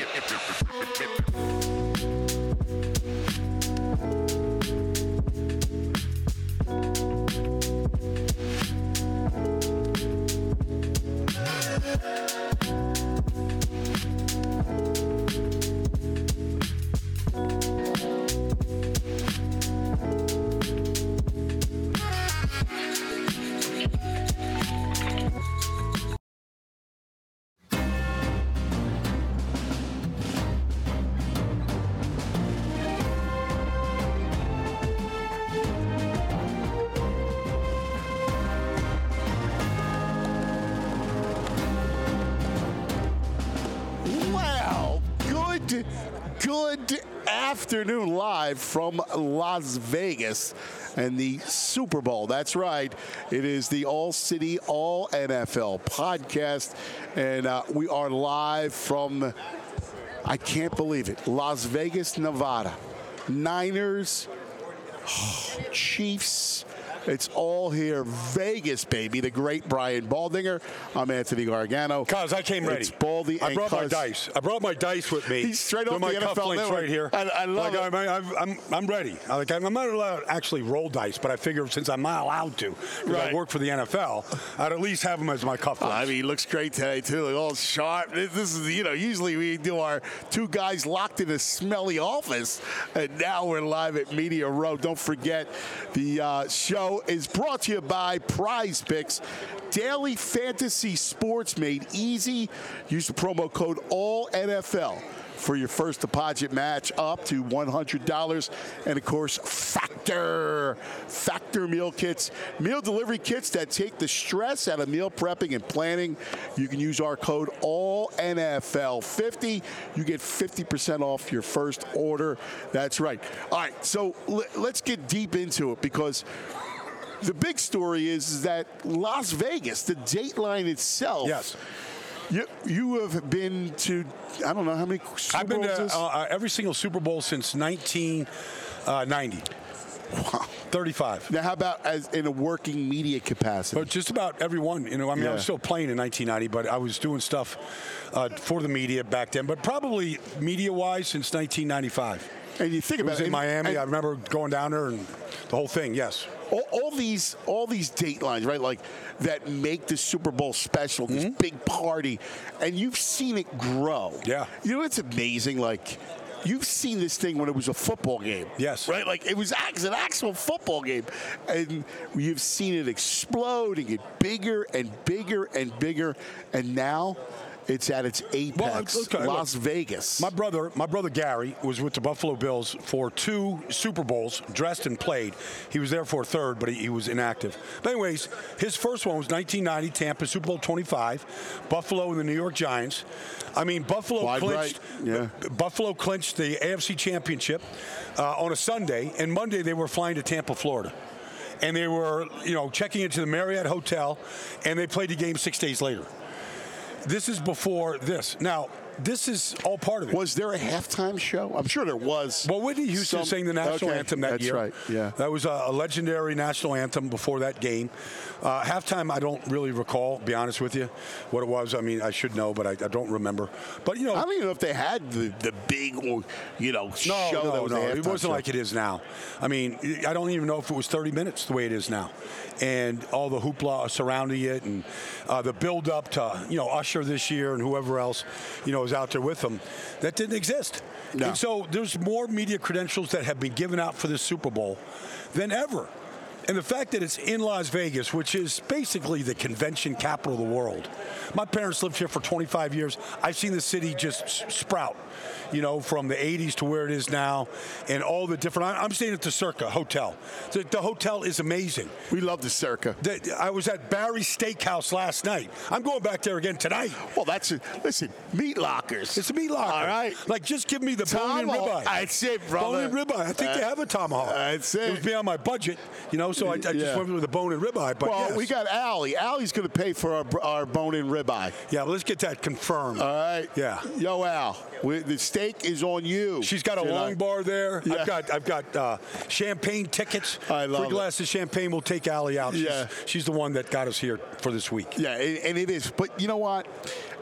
Afternoon live from Las Vegas and the Super Bowl. That's right. It is the All City, All NFL podcast. And uh, we are live from, I can't believe it, Las Vegas, Nevada. Niners, Chiefs. It's all here. Vegas, baby. The great Brian Baldinger. I'm Anthony Gargano. Cuz I came ready. It's Baldy I brought my dice. I brought my dice with me. He's straight off the NFL network. right here. I- I love like, it. I'm, I'm, I'm, ready. Like, I'm not allowed to actually roll dice, but I figure since I'm not allowed to, because Right. I work for the NFL, I'd at least have them as my cufflinks. I mean, he looks great today too. Like all sharp. This this is you know usually we do our two guys locked in a smelly office, and now we're live at Media Row. Don't forget, the uh, show is brought to you by Prize Picks. Daily fantasy sports made easy. Use the promo code ALLNFL for your first deposit match up to $100. And of course, Factor. Factor meal kits. Meal delivery kits that take the stress out of meal prepping and planning. You can use our code ALLNFL50. You get 50% off your first order. That's right. All right, so let's get deep into it because the big story is, is that Las Vegas, the Dateline itself. Yes. You, you have been to, I don't know how many Super I've been Bowls to uh, uh, every single Super Bowl since 1990. Wow. 35. Now, how about as in a working media capacity? But just about everyone, you know, I mean, I was still playing in 1990, but I was doing stuff uh, for the media back then. But probably media-wise since 1995. And you think It about was it, in Miami. I remember going down there and the whole thing. Yes. all, all these, all these datelines, right? Like that make the Super Bowl special, this big party, and you've seen it grow. Mm-hmm. Yeah. You know, it's amazing. Like. You've seen this thing when it was a football game. Yes. Right? Like it was an actual football game. And you've seen it explode and get bigger and bigger and bigger. And now it's at its apex. okay, Las look. Vegas. My brother, my brother Gary, was with the Buffalo Bills for two Super Bowls, dressed and played. He was there for a third, but he, he was inactive. But anyways, his first one was 1990 Tampa Super Bowl 25, Buffalo and the New York Giants. I mean, Buffalo Wide clinched. right, yeah. Buffalo clinched the AFC Championship uh, on a Sunday, and Monday they were flying to Tampa, Florida. And they were, you know, checking into the Marriott Hotel, and they played the game six days later. This is before this. Now, this is all part of it. was there a halftime show? I'm sure there was. Well, Whitney Houston some- sang the national Okay, anthem that that's year. That's right, yeah. That was a, legendary national anthem before that game. Uh, halftime, I don't really recall, be honest with you, what it was. I mean, I should know, but I, I don't remember. But, you know, I don't even know if they had the, the big, you know, no, show no, that was no. It wasn't show. like it is now. I mean, I don't even know if it was 30 minutes the way it is now, and all the hoopla surrounding it, and uh, the build up to you know Usher this year and whoever else you know is out there with them. That didn't exist. No. And so there's more media credentials that have been given out for this Super Bowl than ever. And the fact that it's in Las Vegas, which is basically the convention capital of the world. My parents lived here for 25 years. I've seen the city just sprout, you know, from the 80s to where it is now, and all the different. I'm staying at the Circa Hotel. The, the hotel is amazing. We love the Circa. The- I was at Barry's Steakhouse last night. I'm going back there again tonight. Well, that's it. Listen, meat lockers. It's a meat locker. All right. Like, just give me the bone and ribeye. That's it, brother. Bone and ribeye. I think they Uh, have a tomahawk. that's It it. was beyond my budget, you know, so I, I just Yeah. went with the bone and ribeye. But well, yes. we got Allie. Allie's going to pay for our, our bone in ribeye. Yeah, well, let's get that confirmed. All right. Yeah. Yo, Al, we, the steak is on you. She's got a long bar there. Yeah. I've got I've got uh, champagne tickets. I love Three glasses of champagne. We'll take Allie out. She's, Yeah. she's the one that got us here for this week. Yeah, and, and it is. But you know what?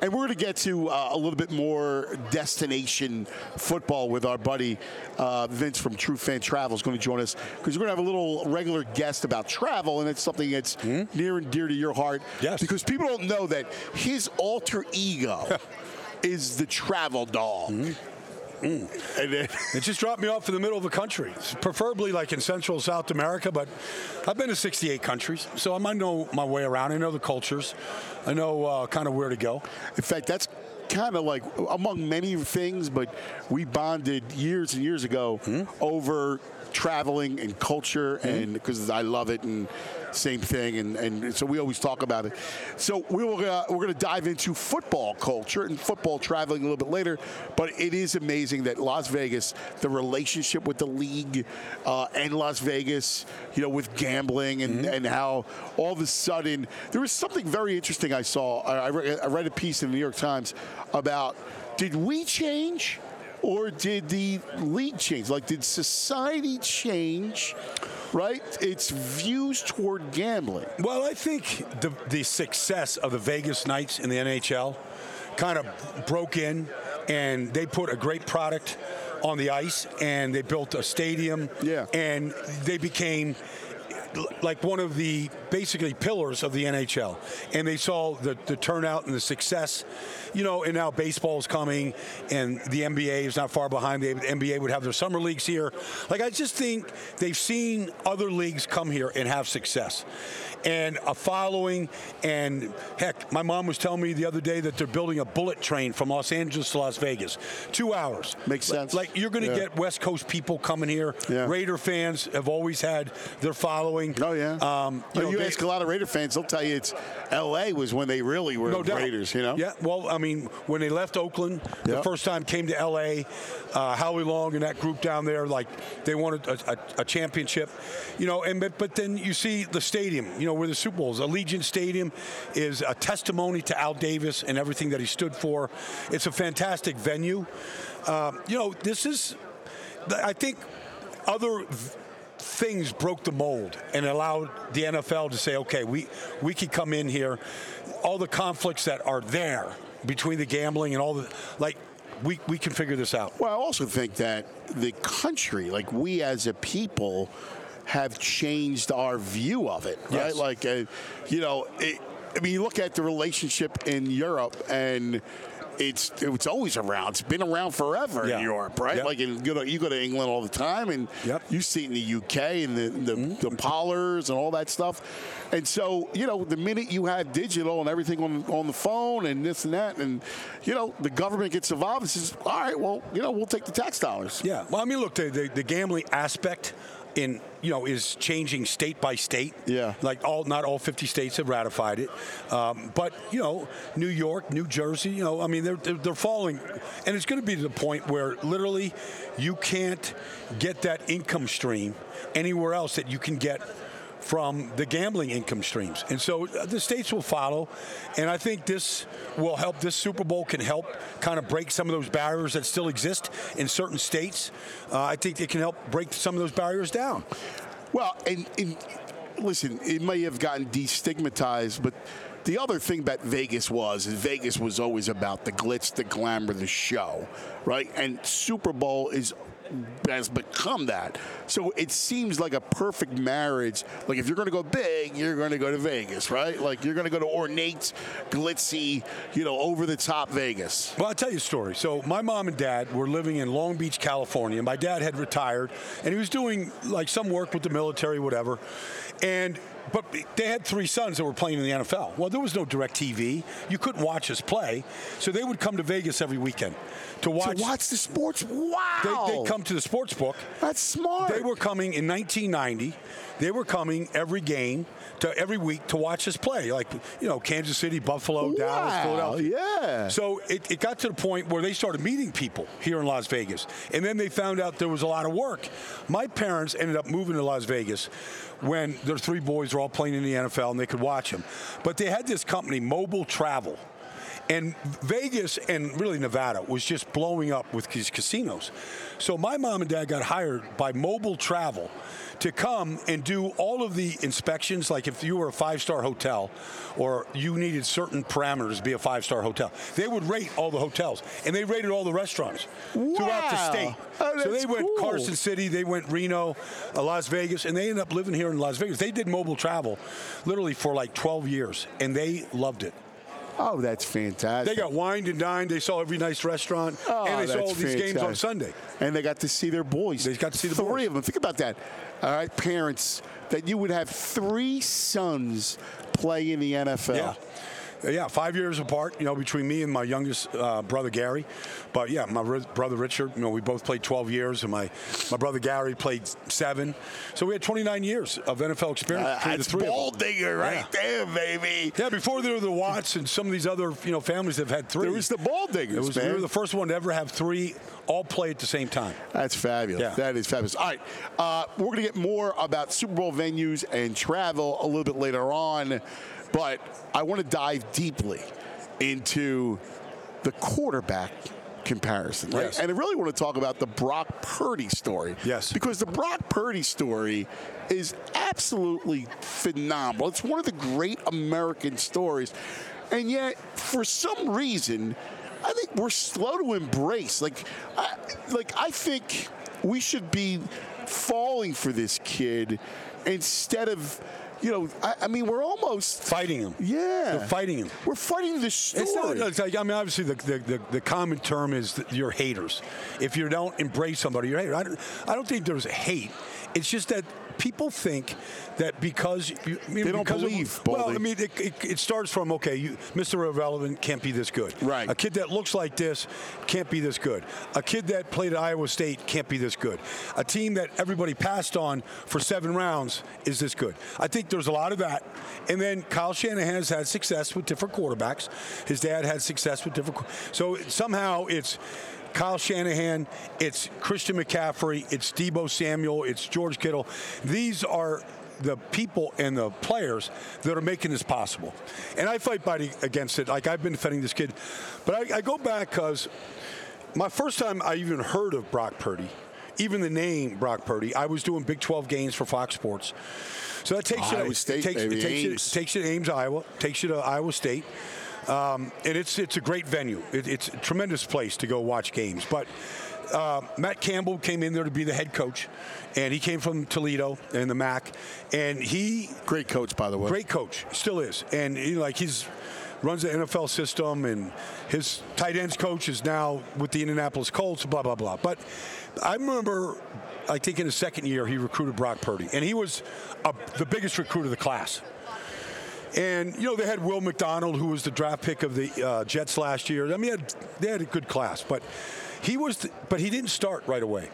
And we're going to get to uh, a little bit more destination football with our buddy uh, Vince from True Fan Travel is going to join us because we're going to have a little regular guest about travel, and it's something that's mm-hmm. near and dear to your heart. Yes. Because people don't know that his alter ego is the travel dog. Mm-hmm. Mm. And then it just dropped me off in the middle of the country, preferably like in Central South America. But I've been to 68 countries, so I might know my way around. I know the cultures. I know uh, kind of where to go. In fact, that's kind of like among many things, but we bonded years and years ago mm-hmm. over traveling and culture, mm-hmm. and because I love it and same thing, and, and so we always talk about it. So we will, uh, we're going to dive into football culture and football traveling a little bit later, but it is amazing that Las Vegas, the relationship with the league uh, and Las Vegas, you know, with gambling and, mm-hmm. and how all of a sudden there was something very interesting I saw. I, I read a piece in the New York Times about did we change? Or did the league change? Like, did society change right? Its views toward gambling. Well, I think the, the success of the Vegas Knights in the NHL kind of broke in and they put a great product on the ice and they built a stadium. Yeah. And they became like one of the basically pillars of the NHL. And they saw the, the turnout and the success, you know, and now baseball is coming and the NBA is not far behind. The NBA would have their summer leagues here. Like, I just think they've seen other leagues come here and have success and a following. And heck, my mom was telling me the other day that they're building a bullet train from Los Angeles to Las Vegas. Two hours. Makes sense. Like, you're going to yeah. get West Coast people coming here. Yeah. Raider fans have always had their following. Oh, yeah. Um, you, know, you they, ask a lot of Raider fans, they'll tell you it's L.A. was when they really were no Raiders, you know? Yeah, well, I mean, when they left Oakland, yep. the first time came to L.A., uh, Howie Long and that group down there, like, they wanted a, a, a championship, you know, and but, but then you see the stadium, you know, know, where the Super Bowl is. Allegiant Stadium is a testimony to Al Davis and everything that he stood for. It's a fantastic venue. Um, you know, this is, I think, other things broke the mold and allowed the NFL to say, okay, we, we could come in here. All the conflicts that are there between the gambling and all the, like, we, we can figure this out. Well, I also think that the country, like we as a people, have changed our view of it, right? Yes. Like, uh, you know, it, I mean, you look at the relationship in Europe and it's it's always around. It's been around forever yeah. in Europe, right? Yep. Like in, you, know, you go to England all the time, and yep. you see it in the UK and the the, mm-hmm. the parlors and all that stuff. And so, you know, the minute you have digital and everything on on the phone and this and that, and you know, the government gets involved and says, "All right, well, you know, we'll take the tax dollars." Yeah. Well, I mean, look, the, the, the gambling aspect in you know is changing state by state. Yeah, like all not all 50 states have ratified it, um, but you know New York, New Jersey, you know I mean they're they're, they're falling, and it's going to be to the point where literally you can't get that income stream anywhere else that you can get from the gambling income streams. And so uh, the states will follow. And I think this will help, this Super Bowl can help kind of break some of those barriers that still exist in certain states. Uh, I think it can help break some of those barriers down. Well, and, and listen, it may have gotten destigmatized, but the other thing about Vegas was is Vegas was always about the glitz, the glamour, the show, right? And Super Bowl is has become that. So it seems like a perfect marriage. Like if you're going to go big, you're going to go to Vegas, right? Like you're going to go to ornate, glitzy, you know, over the top Vegas. Well, I'll tell you a story. So my mom and dad were living in Long Beach, California. My dad had retired, and he was doing like some work with the military, whatever. And but they had three sons that were playing in the NFL. Well, there was no direct TV. You couldn't watch us play. So they would come to Vegas every weekend to watch. To watch the sports? Wow. They, would come to the sports book. That's smart. They were coming in 1990. They were coming every game to every week to watch us play, like you know Kansas City, Buffalo, wow, Dallas, Philadelphia. Yeah. So it, it got to the point where they started meeting people here in Las Vegas, and then they found out there was a lot of work. My parents ended up moving to Las Vegas when their three boys were all playing in the NFL and they could watch them, but they had this company, Mobil Travel And Vegas and really Nevada was just blowing up with these casinos. So my mom and dad got hired by Mobil Travel to come and do all of the inspections. Like if you were a five star hotel or you needed certain parameters to be a five star hotel, they would rate all the hotels and they rated all the restaurants throughout the state. Oh, so they went cool. Carson City, they went Reno, uh, Las Vegas, and they ended up living here in Las Vegas. They did Mobil Travel literally for like 12 years and they loved it. Oh, that's fantastic. They got wined and dined. They saw every nice restaurant, Oh, and they saw all these games on. Sunday. And they got to see their boys. They got to see the Three boys. of them. Think about that. All right, parents, that you would have three sons play in the NFL. Yeah. Yeah, five years apart, you know, between me and my youngest uh, brother Gary. But yeah, my ri- brother Richard, you know, we both played 12 years, and my, my brother Gary played seven. So we had 29 years of NFL experience Uh, between the that's three Baldinger right Yeah. there, baby. Yeah, before there were the Watts and some of these other, you know, families that have had three. There was the Baldingers, It was, man. we were the first one to ever have three all play at the same time. That's fabulous. Yeah. That is fabulous. All right, uh, we're going to get more about Super Bowl venues and travel a little bit later on, but I want to dive deeply into the quarterback comparison, right? Yes. And I really want to talk about the Brock Purdy story. Yes. Because the Brock Purdy story is absolutely phenomenal. It's one of the great American stories. And yet, for some reason, I think we're slow to embrace. Like, I, like I think we should be falling for this kid instead of, you know, I, I mean, we're almost Fighting him. Yeah, They're fighting him. We're fighting the story. It's not. It's like, I mean, obviously, the, the, the, the common term is you're haters. If you don't embrace somebody, you're a hater. I don't, I don't think there's hate. It's just that people think that because you, They don't because of- believe, well, I mean, it, it, it starts from okay, you, Mr. Irrelevant can't be this good. Right. A kid that looks like this can't be this good. A kid that played at Iowa State can't be this good. A team that everybody passed on for seven rounds is this good. I think there's a lot of that. And then Kyle Shanahan has had success with different quarterbacks. His dad had success with different. So somehow it's. Kyle Shanahan, it's Christian McCaffrey, it's Deebo Samuel, it's George Kittle. These are the people and the players that are making this possible. And I fight by against it. Like I've been defending this kid, but I, I go back because my first time I even heard of Brock Purdy, even the name Brock Purdy, I was doing Big 12 games for Fox Sports. So that takes Iowa you to State, it takes, it takes you, takes you to Ames, Iowa. Takes you to Iowa State. Um, and it's it's a great venue. It, it's a tremendous place to go watch games. But uh, Matt Campbell came in there to be the head coach, and he came from Toledo and the MAC, and he Great coach, by the way. great coach, still is, and he like he's runs the NFL system, and his tight ends coach is now with the Indianapolis Colts. Blah blah blah. But I remember. I think in his second year, he recruited Brock Purdy, and he was a, the biggest recruit of the class. And you know they had Will McDonald, who was the draft pick of the uh, Jets last year. I mean, they had, they had a good class, but he was, but he didn't start right away.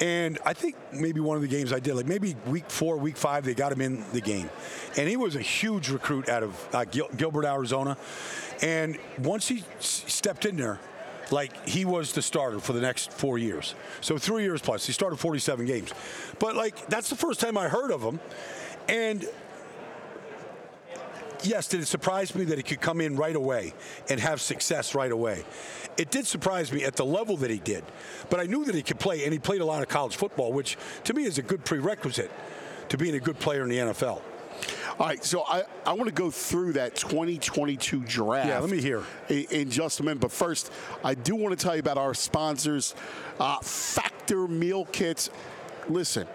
And I think maybe one of the games I did, like maybe week four, week five, they got him in the game, and he was a huge recruit out of uh, Gil- Gilbert, Arizona. And once he s- stepped in there, like he was the starter for the next four years. So three years plus. He started 47 games. But like that's the first time I heard of him. And yes, did it surprise me that he could come in right away and have success right away? It did surprise me at the level that he did. But I knew that he could play, and he played a lot of college football, which to me is a good prerequisite to being a good player in the NFL. All right, so I, I want to go through that 2022 draft. Yeah, let me hear. In, in just a minute. But first, I do want to tell you about our sponsors, uh, Factor Meal Kits. Listen,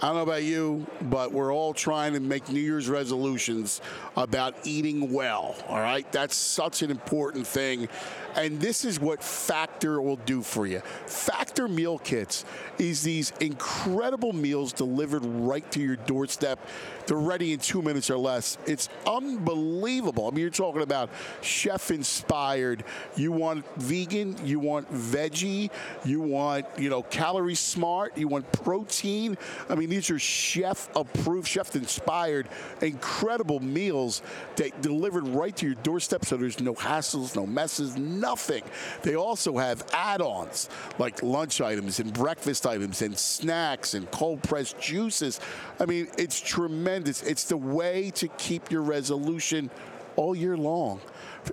I don't know about you, but we're all trying to make New Year's resolutions about eating well. All right, that's such an important thing. And this is what Factor will do for you. Factor Meal Kits is these incredible meals delivered right to your doorstep. They're ready in two minutes or less. It's unbelievable. I mean, you're talking about chef inspired. You want vegan, you want veggie, you want, you know, calorie smart, you want protein. I mean, these are chef approved, chef inspired, incredible meals that delivered right to your doorstep so there's no hassles, no messes, nothing. They also have add ons like lunch items and breakfast items and snacks and cold pressed juices. I mean, it's tremendous. It's the way to keep your resolution all year long.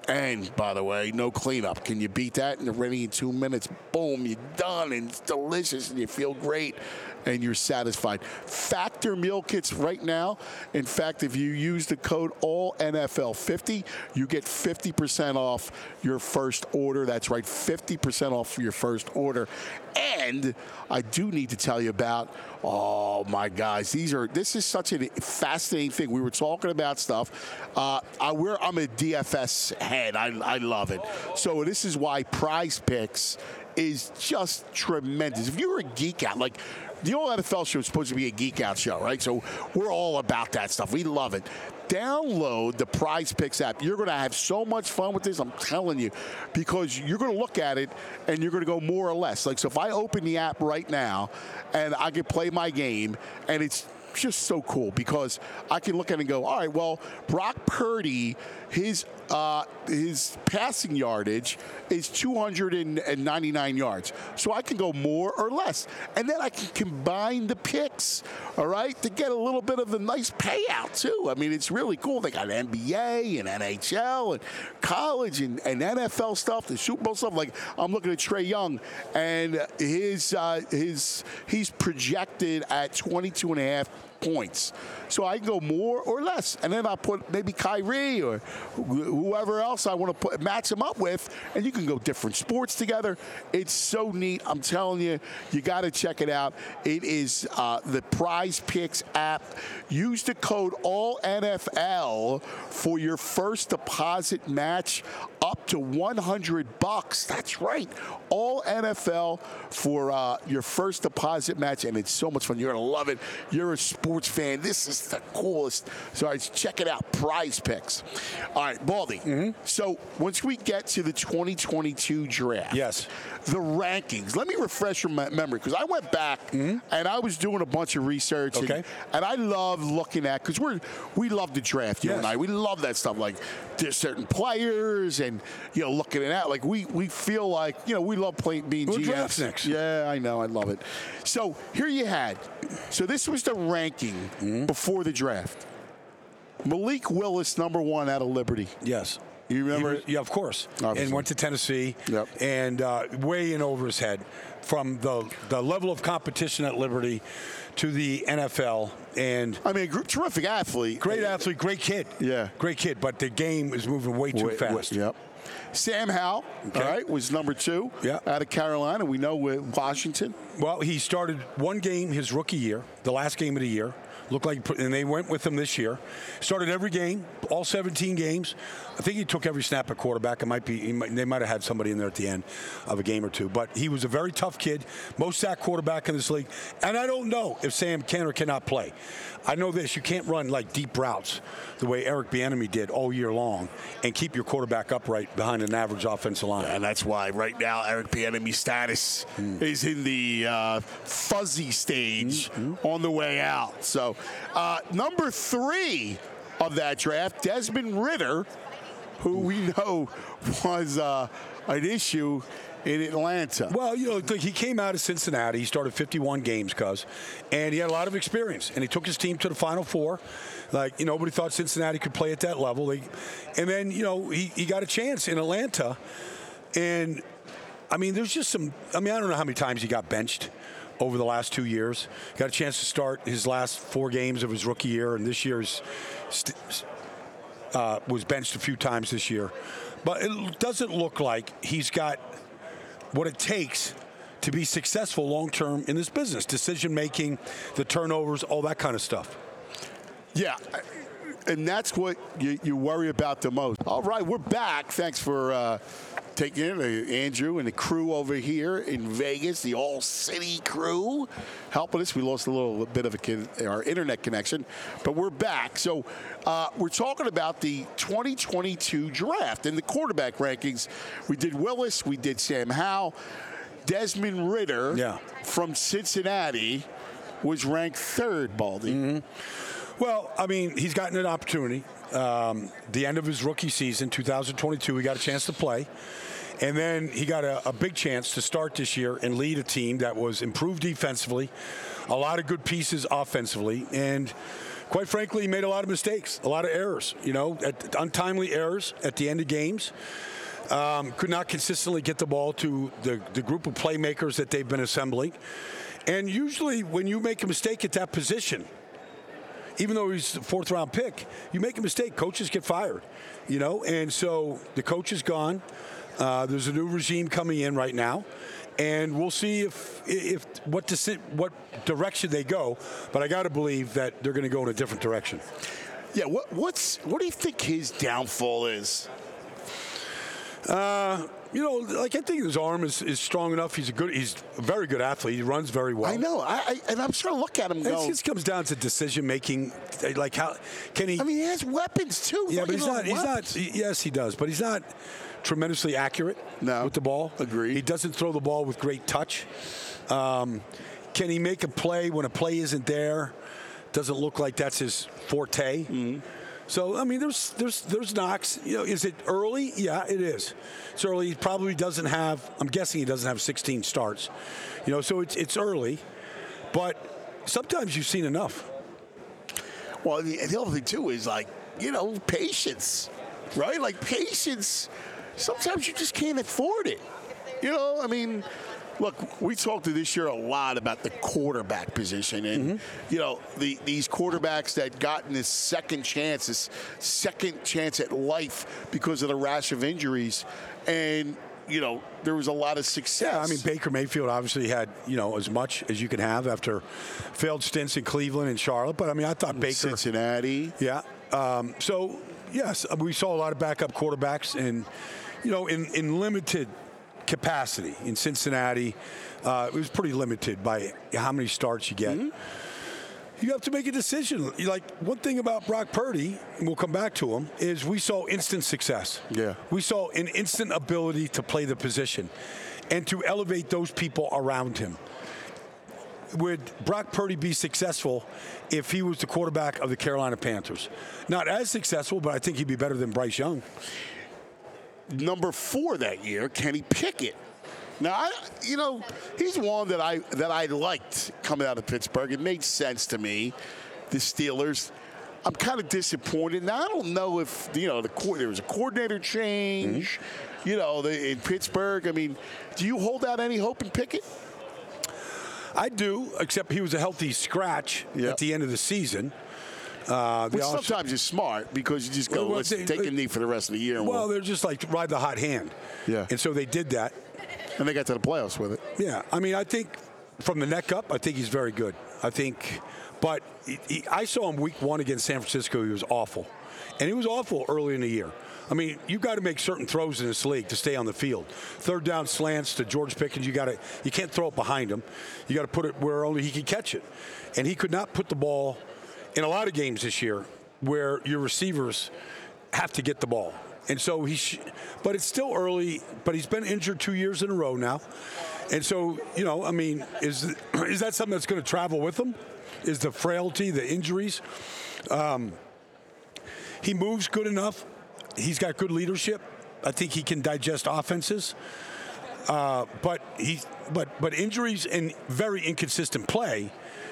And by the way, no cleanup. Can you beat that? And ready in two minutes, boom, you're done, and it's delicious, and you feel great, and you're satisfied. Factor meal kits right now. In fact, if you use the code ALLNFL50, you get 50% off your first order. That's right, 50% off your first order. And I do need to tell you about, oh my guys, these are this is such a fascinating thing. We were talking about stuff. Uh, I, I'm a DFS head. I, I love it. So this is why Prize Picks is just tremendous. If you're a geek out, like the old NFL show is supposed to be a geek out show, right? So we're all about that stuff. We love it. Download the Prize Picks app. You're going to have so much fun with this. I'm telling you, because you're going to look at it and you're going to go more or less. Like so, if I open the app right now and I can play my game, and it's just so cool because I can look at it and go, all right, well, Brock Purdy, his uh, his passing yardage is 299 yards. So I can go more or less. And then I can combine the picks, all right, to get a little bit of the nice payout, too. I mean, it's really cool. They got NBA and NHL and college and, and NFL stuff, the Super Bowl stuff. Like, I'm looking at Trae Young, and his, uh, his he's projected at 22 and a half points. So I can go more or less. And then I'll put maybe Kyrie or whoever else I want to put match them up with, and you can go different sports together. It's so neat. I'm telling you, you got to check it out. It is uh, the Prize Picks app. Use the code All NFL for your first deposit match up to 100 bucks. That's right. All NFL for uh, your first deposit match, and it's so much fun. You're to love it. You're a sports fan. This is the coolest. So right, check it out. Prize Picks. All right, Baldy. Mm-hmm. So once we get to the 2022 draft, yes, the rankings. Let me refresh your memory because I went back mm-hmm. and I was doing a bunch of research. Okay. And, and I love looking at because we're we love the draft. You yes. and I we love that stuff. Like there's certain players and you know looking at that. Like we we feel like you know we love playing being Who GMs. next? Yeah, I know. I love it. So here you had. So this was the ranking mm-hmm. before the draft. Malik Willis, number one out of Liberty. Yes. You remember? Was, yeah, of course. Obviously. And went to Tennessee. Yep. And uh, way in over his head from the the level of competition at Liberty to the NFL. And I mean, terrific athlete, great athlete, great kid. Yeah, great kid. But the game is moving way too fast. yep. Sam Howell, okay. all right, was number two yeah. out of Carolina. We know with Washington. Well, he started one game his rookie year, the last game of the year. Looked like, and they went with him this year. Started every game, all 17 games. I think he took every snap at quarterback. It might be might, they might have had somebody in there at the end of a game or two, but he was a very tough kid, most sack quarterback in this league. And I don't know if Sam can or cannot play. I know this: you can't run like deep routes the way Eric Bieniemy did all year long and keep your quarterback upright behind an average offensive line. And that's why right now Eric Bieniemy's status mm. is in the uh, fuzzy stage mm-hmm. on the way out. So uh, number three of that draft, Desmond Ridder, who we know was uh, an issue in Atlanta. Well, you know, he came out of Cincinnati. He started 51 games, cuz, and he had a lot of experience. And he took his team to the Final Four. Like, you know, nobody thought Cincinnati could play at that level. They, and then, you know, he, he got a chance in Atlanta. And, I mean, there's just some, I mean, I don't know how many times he got benched over the last two years. Got a chance to start his last four games of his rookie year, and this year's uh, was benched a few times this year. But it doesn't look like he's got what it takes to be successful long term in this business. Decision making, the turnovers, all that kind of stuff. Yeah. And that's what you, you worry about the most. All right, we're back. Thanks for uh, taking in uh, Andrew and the crew over here in Vegas, the All City crew, helping us. We lost a little bit of a, our internet connection, but we're back. So uh, we're talking about the 2022 draft and the quarterback rankings. We did Willis, we did Sam Howell, Desmond Ridder yeah. from Cincinnati was ranked third. Baldy. Mm-hmm. Well, I mean, he's gotten an opportunity. Um, the end of his rookie season, 2022, he got a chance to play. And then he got a, a, big chance to start this year and lead a team that was improved defensively, a lot of good pieces offensively. And, quite frankly, he made a lot of mistakes, a lot of errors. You know, at, untimely errors at the end of games. Um, could not consistently get the ball to the, the group of playmakers that they've been assembling. And usually, when you make a mistake at that position, even though he's a fourth round pick, you make a mistake, coaches get fired. You know, and so the coach is gone. Uh, there's a new regime coming in right now, and we'll see if if what deci- what direction they go. But I got to believe that they're going to go in a different direction. Yeah, what, what's what do you think his downfall is? Uh, you know, like I think his arm is, is strong enough. He's a good, he's a very good athlete. He runs very well. I know, I, I and I'm trying to look at him. It just comes down to decision making. Like how can he? I mean, he has weapons too. yeah, Look but he's not. He's not. he- yes, he does, but he's not tremendously accurate No. with the ball. Agreed. He doesn't throw the ball with great touch. Um, can he make a play when a play isn't there? Doesn't look like that's his forte. Mm-hmm. So I mean, there's there's there's knocks. You know, is it early? Yeah, it is. It's early. He probably doesn't have. I'm guessing he doesn't have 16 starts. You know, so it's it's early, but sometimes you've seen enough. Well, the, the other thing too is like you know patience, right? Like patience. Sometimes you just can't afford it. You know, I mean, look, we talked to this year a lot about the quarterback position, and you know the, these quarterbacks that gotten this second chance, this second chance at life because of the rash of injuries, and you know there was a lot of success. Yeah, I mean Baker Mayfield obviously had you know as much as you can have after failed stints in Cleveland and Charlotte. But I mean, I thought Baker. Cincinnati. Yeah. Um, so yes, we saw a lot of backup quarterbacks, and you know, in in limited capacity in Cincinnati, uh, it was pretty limited by how many starts you get. You have to make a decision. Like one thing about Brock Purdy, and we'll come back to him, is we saw instant success. Yeah. We saw an instant ability to play the position and to elevate those people around him. Would Brock Purdy be successful if he was the quarterback of the Carolina Panthers? Not as successful, but I think he'd be better than Bryce Young. Number four that year, Kenny Pickett. Now, I, you know, he's one that I that I liked coming out of Pittsburgh. It made sense to me. The Steelers. I'm kind of disappointed. Now, I don't know if you know the co- there was a coordinator change. Mm-hmm. You know, the, in Pittsburgh. I mean, do you hold out any hope in Pickett? I do, except he was a healthy scratch Yeah. at the end of the season. Uh, Which also- sometimes is smart because you just go, Well, let's they- take a knee for the rest of the year. And, well, we'll, they're just like ride the hot hand. Yeah. And so they did that. and they got to the playoffs with it. Yeah, I mean, I think from the neck up, I think he's very good. I think, but he, he- I saw him week one against San Francisco. He was awful, and he was awful early in the year. I mean, you've got to make certain throws in this league to stay on the field. Third down slants to George Pickens. You got to, you can't throw it behind him. You got to put it where only he can catch it, and he could not put the ball in a lot of games this year where your receivers have to get the ball. And so he, sh- but it's still early. But he's been injured two years in a row now, and so you know, I mean, is is that something that's going to travel with him? Is the frailty, the injuries? Um, he moves good enough. He's got good leadership. I think he can digest offenses. Uh, but he, but but injuries and very inconsistent play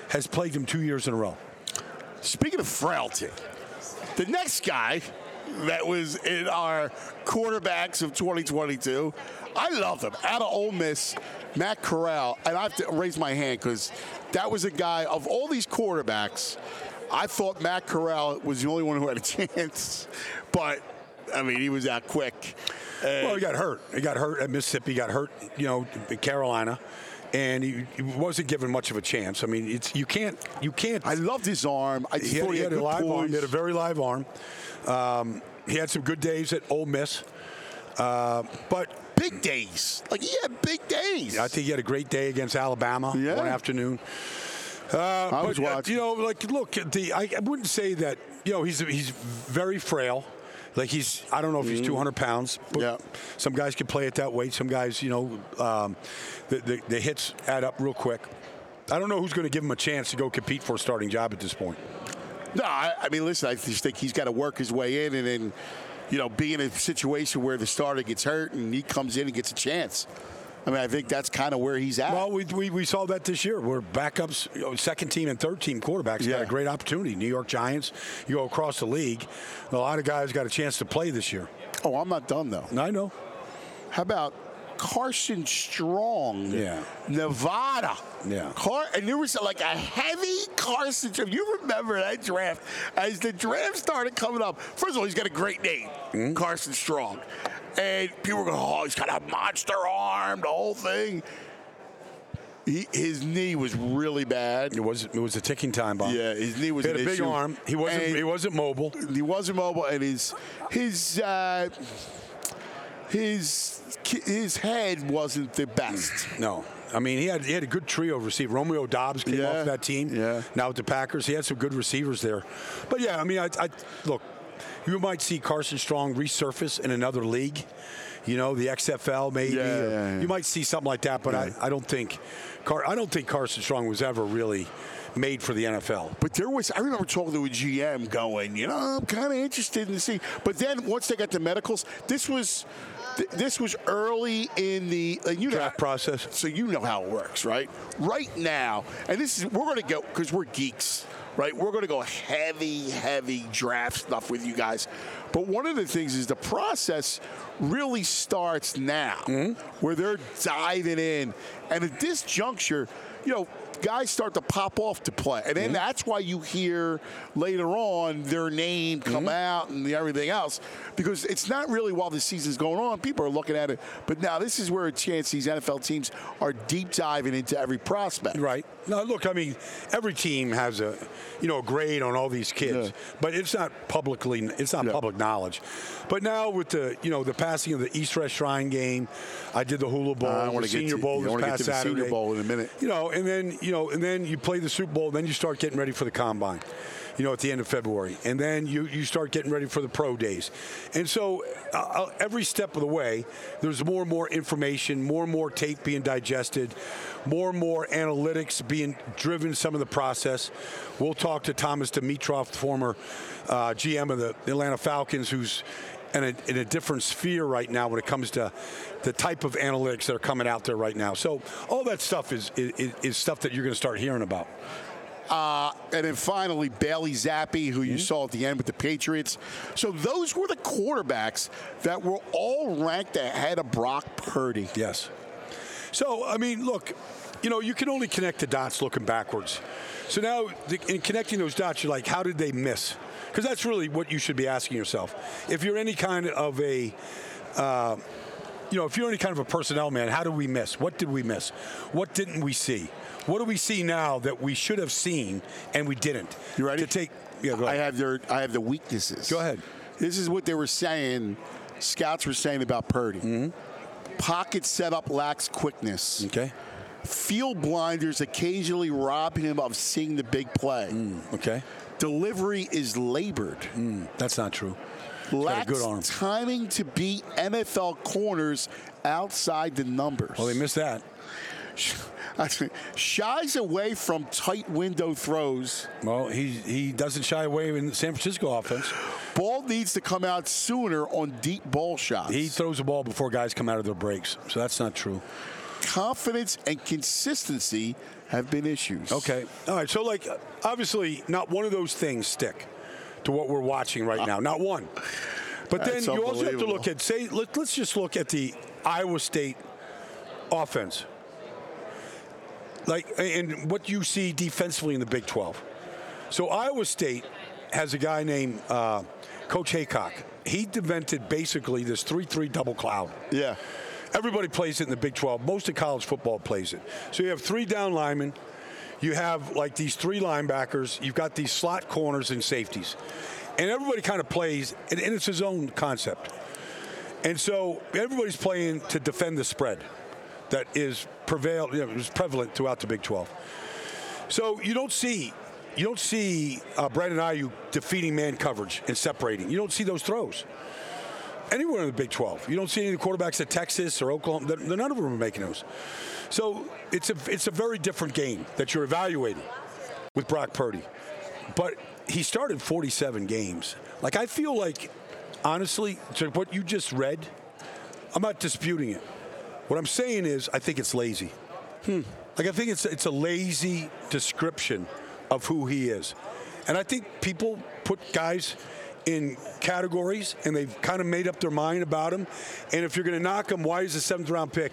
has plagued him two years in a row. Speaking of frailty, the next guy that was in our quarterbacks of 2022, I love him. Out of Ole Miss, Matt Corral, and I have to raise my hand because that was a guy of all these quarterbacks. I thought Matt Corral was the only one who had a chance, but I mean he was out quick. And Well, he got hurt. He got hurt at Mississippi. He got hurt, you know, in Carolina, and he, he wasn't given much of a chance. I mean, it's you can't you can't. I loved his arm. I he had, he had a live arm. He had a very live arm. Um, he had some good days at Ole Miss, uh, but big days. Like he had big days. I think he had a great day against Alabama Yeah. one afternoon. Uh, I was but, uh, watching. you know, like look, the I, I wouldn't say that. You know, he's he's very frail. Like he's, I don't know if he's 200 pounds. But Mm-hmm. Yeah. Some guys can play at that weight. Some guys, you know, um, the, the the hits add up real quick. I don't know who's going to give him a chance to go compete for a starting job at this point. No, I, I mean, listen, I just think he's got to work his way in and then, you know, be in a situation where the starter gets hurt and he comes in and gets a chance. I mean, I think that's kind of where he's at. Well, we, we, we saw that this year. Where backups, you know, second team and third team quarterbacks Yeah. got a great opportunity. New York Giants, you go across the league, a lot of guys got a chance to play this year. oh, I'm not done though. I know. How about Carson Strong? Yeah. Nevada. Yeah. Car- and there was like a heavy Carson. You remember that draft, as the draft started coming up, first of all, he's got a great name, Mm-hmm. Carson Strong. And people were going, oh, he's got a monster arm, the whole thing. He, his knee was really bad. It was it was a ticking time bomb. Yeah, his knee was He had a big issue. arm. He wasn't And- he wasn't mobile. he wasn't mobile, and his his uh, his his head wasn't the best. No. I mean, he had he had a good trio of receivers. Romeo Doubs came Yeah, off that team. yeah. Now with the Packers, he had some good receivers there. But yeah, I mean, I, I look, you might see Carson Strong resurface in another league. You know, the XFL maybe. Yeah, yeah, yeah. You might see something like that, but. I, I don't think Car, I don't think Carson Strong was ever really made for the NFL. But there was, I remember talking to a GM going, you know, I'm kind of interested in to see. But then once they got the medicals, this was, th- this was early in the like, you know, Draft process. So you know how it works, right? Right now, and this is we're going to go because we're geeks, right? We're going to go heavy, heavy draft stuff with you guys. But one of the things is the process really starts now, mm-hmm. where they're diving in, and at this juncture, you know. Guys start to pop off to play, and then mm-hmm. that's why you hear later on their name come mm-hmm. out and everything else, because it's not really while the season's going on. People are looking at it, but now this is where a chance these NFL teams are deep diving into every prospect. Right. Now, look, I mean, every team has a, you know, a grade on all these kids, Yeah. but it's not publicly, it's not Yeah. public knowledge. But now with the, you know, the passing of the East West Shrine game, I did the Hula Bowl, I the Senior to- Bowl I this past to the Senior Bowl in a minute. You know, and then you know, and then you play the Super Bowl, then you start getting ready for the combine. You know, at the end of February, and then you you start getting ready for the pro days, and so uh, uh, every step of the way, there's more and more information, more and more tape being digested, more and more analytics being driven. Some of the process. We'll talk to Thomas Dimitroff, former uh, GM of the Atlanta Falcons, who's in a, in a different sphere right now when it comes to the type of analytics that are coming out there right now. So all that stuff is is, is stuff that you're going to start hearing about. Uh, and then finally, Bailey Zappe, who you saw at the end with the Patriots. So those were the quarterbacks that were all ranked ahead of Brock Purdy. Yes. So I mean, look, you know, you can only connect the dots looking backwards. So now, the, in connecting those dots, you're like, how did they miss? Because that's really what you should be asking yourself. If you're any kind of a uh, you know, if you're any kind of a personnel man, how did we miss? What did we miss? What didn't we see? What do we see now that we should have seen and we didn't? You ready? To take, yeah, go I have their I have the weaknesses. Go ahead. This is what they were saying. Scouts were saying about Purdy. Mm-hmm. Pocket setup lacks quickness. Okay. Field blinders occasionally rob him of seeing the big play. Mm, okay. Delivery is labored. Mm, that's not true. a Lacks good arm. timing to beat NFL corners outside the numbers. Well, they missed that. Shies away from tight window throws. Well, he he doesn't shy away in the San Francisco offense. Ball needs to come out sooner on deep ball shots. He throws the ball before guys come out of their breaks, so that's not true. Confidence and consistency have been issues. Okay. All right. So, like, obviously, not one of those things stick to what we're watching right uh, now. Not one. But then you also have to look at, say, let, let's just look at the Iowa State offense. Like, and what you see defensively in the Big 12. So, Iowa State has a guy named uh, Coach Heacock. He invented basically this 3 3 double cloud. Yeah. Everybody plays it in the Big 12. Most of college football plays it. So you have three down linemen. You have like these three linebackers. You've got these slot corners and safeties. And everybody kind of plays, and, and it's his own concept. And so everybody's playing to defend the spread that is prevail, you know, is prevalent throughout the Big 12. So you don't see you don't see uh, Brandon Aiyuk defeating man coverage and separating. You don't see those throws anywhere in the Big 12. You don't see any of the quarterbacks at Texas or Oklahoma. They're, they're none of them are making those. So it's a it's a very different game that you're evaluating with Brock Purdy. But he started 47 games. Like I feel like, honestly, to what you just read, I'm not disputing it. What I'm saying is, I think it's lazy. Like I think it's it's a lazy description of who he is, and I think people put guys in categories and they've kind of made up their mind about him. And if you're going to knock him, why is the seventh round pick?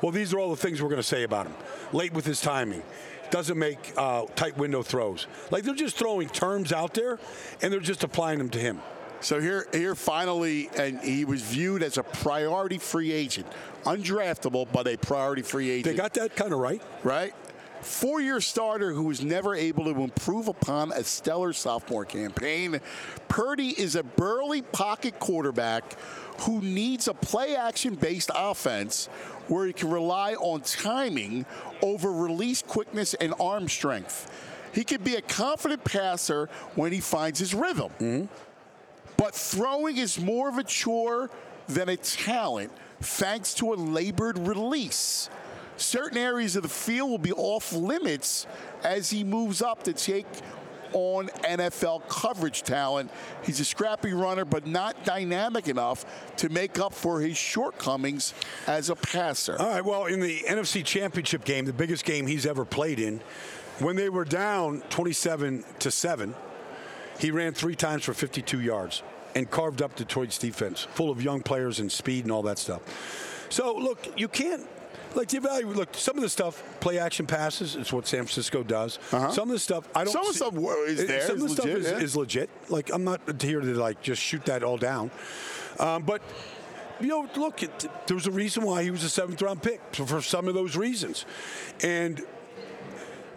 Well, these are all the things we're going to say about him. Late with his timing. Doesn't make uh, tight window throws. Like they're just throwing terms out there, and they're just applying them to him. So here, here finally, and he was viewed as a priority free agent, undraftable, but a priority free agent. They got that kind of right. right? Four-year starter who was never able to improve upon a stellar sophomore campaign. Purdy is a burly pocket quarterback who needs a play-action-based offense where he can rely on timing over release quickness and arm strength. He can be a confident passer when he finds his rhythm. Mm-hmm. But throwing is more of a chore than a talent thanks to a labored release. Certain areas of the field will be off limits as he moves up to take on NFL coverage talent. He's a scrappy runner, but not dynamic enough to make up for his shortcomings as a passer. All right. Well, in the NFC Championship game, the biggest game he's ever played in, when they were down 27 to seven, he ran three times for 52 yards and carved up Detroit's defense, full of young players and speed and all that stuff. So look, you can't. Like the value, look, some of the stuff, play action passes, is what San Francisco does. Some of the stuff, I don't. Uh-huh. Some of the stuff is there, Some of the stuff legit, is, yeah. is legit. Like I'm not here to like just shoot that all down, um, but you know, look, it, there was a reason why he was a seventh round pick for, for some of those reasons, and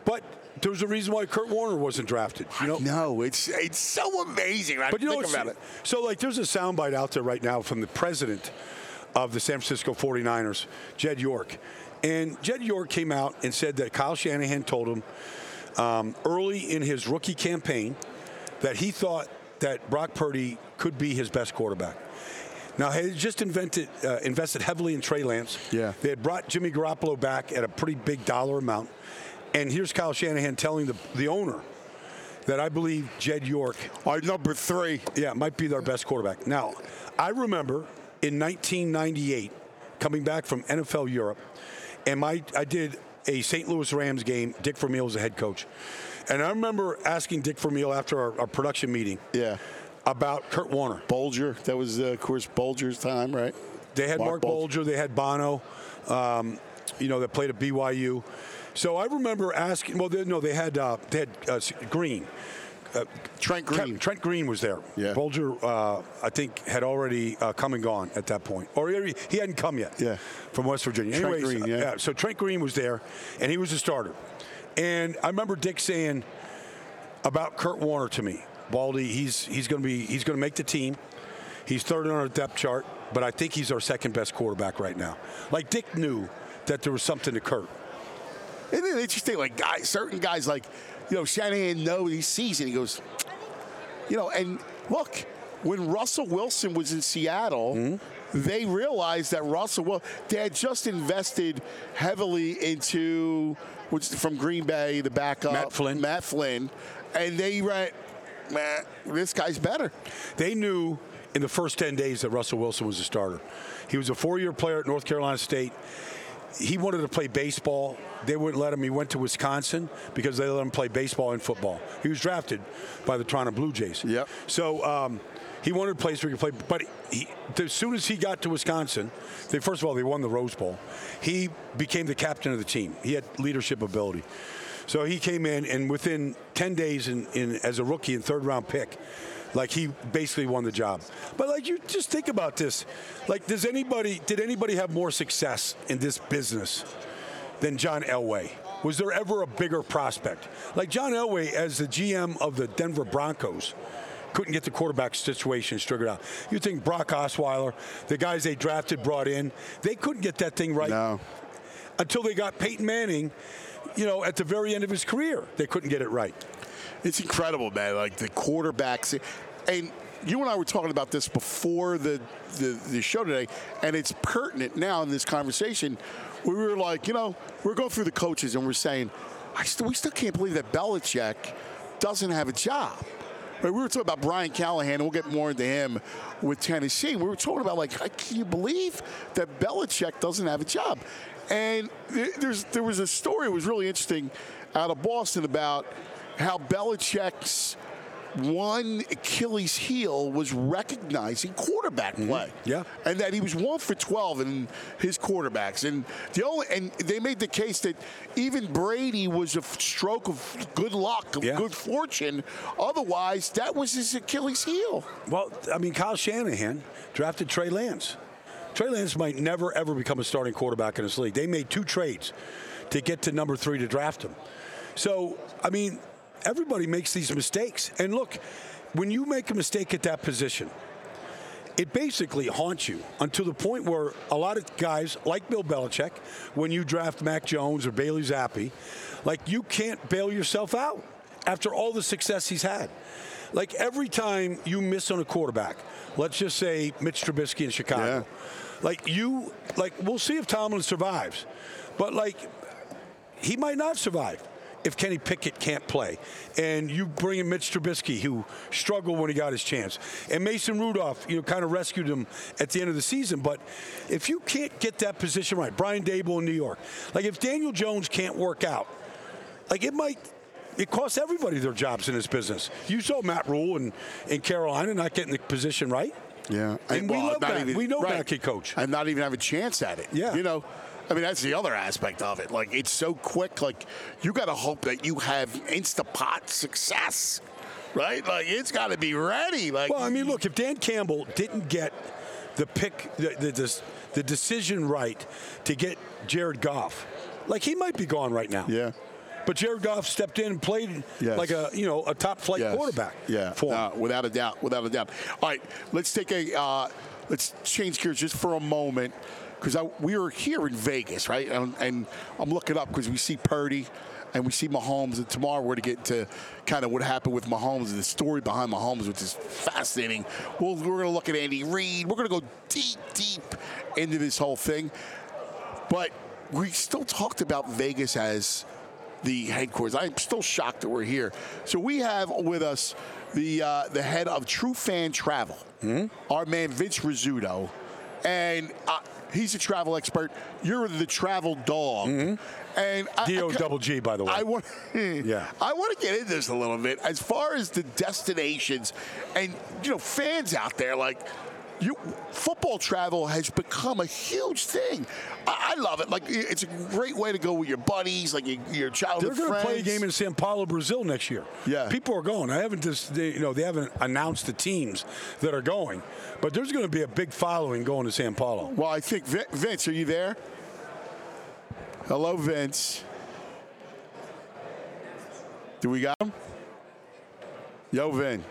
but there was a reason why Kurt Warner wasn't drafted. You know, No, it's it's so amazing. I but you know, think about it. so like, there's a soundbite out there right now from the president of the San Francisco 49ers, Jed York, and Jed York came out and said that Kyle Shanahan told him um, early in his rookie campaign that he thought that Brock Purdy could be his best quarterback. Now, he had just invented, uh, invested heavily in Trey Lance. Yeah. They had brought Jimmy Garoppolo back at a pretty big dollar amount. And here's Kyle Shanahan telling the, the owner that I believe Jed York Our number three. yeah, might be their best quarterback. Now, I remember in 1998 coming back from NFL Europe, and my I did a St. Louis Rams game. Dick Vermeil was the head coach, and I remember asking Dick Vermeil after our, our production meeting Yeah. about Kurt Warner. Bulger. That was, uh, of course, Bulger's time, right? They had Marc, Marc Bulger. Bolger, they had Bono, um, you know, that played at BYU. So I remember asking. Well, they, no, they had uh, they had uh, Green. Trent Kev- Green. Trent Green was there. Yeah. Bulger, uh, I think, had already uh, come and gone at that point, or he, he hadn't come yet. Yeah. From West Virginia. Trent Anyways, Green, yeah. uh, So Trent Green was there, and he was a starter. And I remember Dick saying about Kurt Warner to me, Baldy, he's he's going to be he's going to make the team. He's third on our depth chart, but I think he's our second best quarterback right now. Like Dick knew that there was something to Kurt. Isn't it interesting? Like guys, certain guys, like you know, Shanahan knows he sees it. He goes, you know, and look, when Russell Wilson was in Seattle, Mm-hmm. they realized that Russell, well, they had just invested heavily into which from Green Bay, the backup Matt Flynn. Matt Flynn, and they went, man, this guy's better. They knew in the first 10 days that Russell Wilson was a starter. He was a four year player at North Carolina State. He wanted to play baseball. They wouldn't let him. He went to Wisconsin because they let him play baseball and football. He was drafted by the Toronto Blue Jays. Yep. So um, he wanted a place where he could play. But he, as soon as he got to Wisconsin, they first of all they won the Rose Bowl. He became the captain of the team. He had leadership ability. So he came in, and within 10 days, in, in as a rookie and third round pick, like he basically won the job. But like you just think about this, like does anybody did anybody have more success in this business than John Elway? Was there ever a bigger prospect? Like John Elway as the GM of the Denver Broncos couldn't get the quarterback situation figured out. You think Brock Osweiler, the guys they drafted, brought in, they couldn't get that thing right No. Until they got Peyton Manning, you know, at the very end of his career. They couldn't get it right. It's incredible, man. Like the quarterbacks, and you and I were talking about this before the, the the show today, and it's pertinent now in this conversation. We were like, you know, we're going through the coaches, and we're saying, I still, we still can't believe that Belichick doesn't have a job. We were talking about Brian Callahan, and we'll get more into him with Tennessee. We were talking about like, can you believe that Belichick doesn't have a job? And there's there was a story that was really interesting out of Boston about how Belichick's one Achilles heel was recognizing quarterback Mm-hmm. play. Yeah. And that he was one for 12 in his quarterbacks. And the only and they made the case that even Brady was a stroke of good luck, of Yeah. good fortune. Otherwise, that was his Achilles heel. Well, I mean, Kyle Shanahan drafted Trey Lance. Trey Lance might never, ever become a starting quarterback in this league. They made two trades to get to number three to draft him. So, I mean, everybody makes these mistakes. And look, when you make a mistake at that position, it basically haunts you until the point where a lot of guys, like Bill Belichick, when you draft Mac Jones or Bailey Zappe, like you can't bail yourself out after all the success he's had. Like every time you miss on a quarterback, let's just say Mitch Trubisky in Chicago, like you, like we'll see if Tomlin survives, but like he might not survive if Kenny Pickett can't play. And you bring in Mitch Trubisky, who struggled when he got his chance. And Mason Rudolph, you know, kind of rescued him at the end of the season. But if you can't get that position right, Brian Daboll in New York, like if Daniel Jones can't work out, like it might. It costs everybody their jobs in this business. You saw Matt Rhule in, in Carolina not getting the position right. Yeah, And we love not Matt. We know Matt can coach. and not even have a chance at it. Yeah. you know. I mean, that's the other aspect of it. Like, it's so quick. Like, you got to hope that you have Instapot success, right? Like, it's got to be ready. Like, Well, I mean, look, if Dan Campbell didn't get the pick, the, the, the, the decision right to get Jared Goff, like he might be gone right now. yeah, But Jared Goff stepped in and played Yes. like a you know a top flight Yes. quarterback. Yeah, for him. no, without a doubt, without a doubt. All right, let's take a uh, let's change gears just for a moment because we were here in Vegas, right? And, and I'm looking up because we see Purdy. And we see Mahomes, and tomorrow we're to get to kind of what happened with Mahomes and the story behind Mahomes, which is fascinating. Well, we're going to look at Andy Reid. We're going to go deep, deep into this whole thing. But we still talked about Vegas as the headquarters. I'm still shocked that we're here. So we have with us the uh, the head of True Fan Travel, our man Vince Rizzuto, and uh, he's a travel expert. You're the travel dog, and I- D O double G, by the way. I want, Yeah. I want to get into this a little bit as far as the destinations and you know fans out there like. You, football travel has become a huge thing. I, I love it. Like it's a great way to go with your buddies, like your, your childhood They're going to play a game in Sao Paulo, Brazil next year. Yeah. people are going. I haven't just they, you know they haven't announced the teams that are going, but there's going to be a big following going to Sao Paulo. Well, I think Vince, are you there? Hello, Vince. Do we got him? Yo, Vin.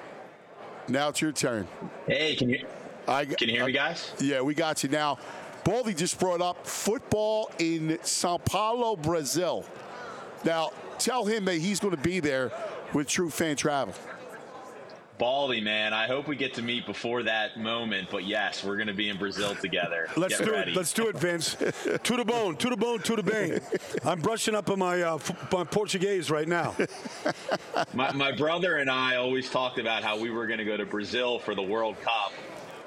Now it's your turn. Hey, can you I, can you hear me, guys? Yeah, we got you now. Baldy just brought up football in Sao Paulo, Brazil. Now, tell him that he's going to be there with True Fan Travel. Baldy, man. I hope we get to meet before that moment. But yes, we're going to be in Brazil together. Let's Get do ready. it. Let's do it, Vince. to the bone, to the bone, to the bane. I'm brushing up on my uh, f- my Portuguese right now. my, my brother and I always talked about how we were going to go to Brazil for the World Cup.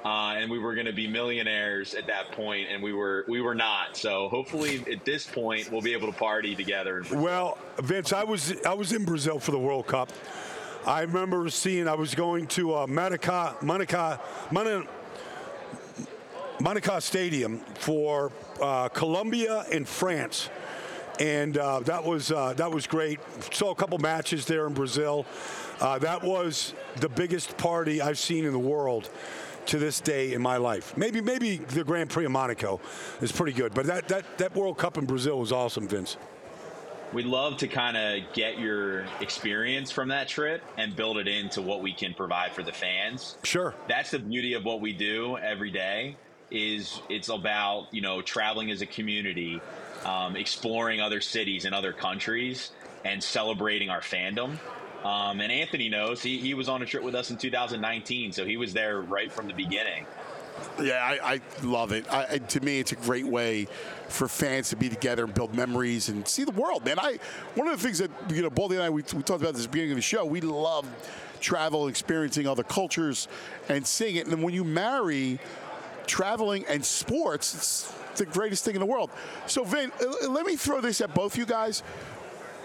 Uh, and we were going to be millionaires at that point, and we were we were not. So hopefully, at this point, we'll be able to party together. Well, Vince, I was I was in Brazil for the World Cup. I remember seeing. I was going to uh, Maracá, Mana- Maracá Stadium for uh, Colombia and France, and uh, that was uh, that was great. Saw a couple matches there in Brazil. Uh, that was the biggest party I've seen in the world to this day in my life. Maybe maybe the Grand Prix of Monaco is pretty good, but that that that World Cup in Brazil was awesome, Vince. We'd love to kind of get your experience from that trip and build it into what we can provide for the fans. Sure. That's the beauty of what we do every day. Is it's about you know traveling as a community, um, exploring other cities and other countries, and celebrating our fandom. Um, and Anthony knows he, he was on a trip with us in 2019, so he was there right from the beginning. Yeah, I, I love it. I, to me, it's a great way for fans to be together and build memories and see the world, man. I one of the things that you know, Baldy and I we, we talked about this at the beginning of the show. We love travel, experiencing other cultures, and seeing it. And then when you marry traveling and sports, it's the greatest thing in the world. So, Vin, let me throw this at both you guys.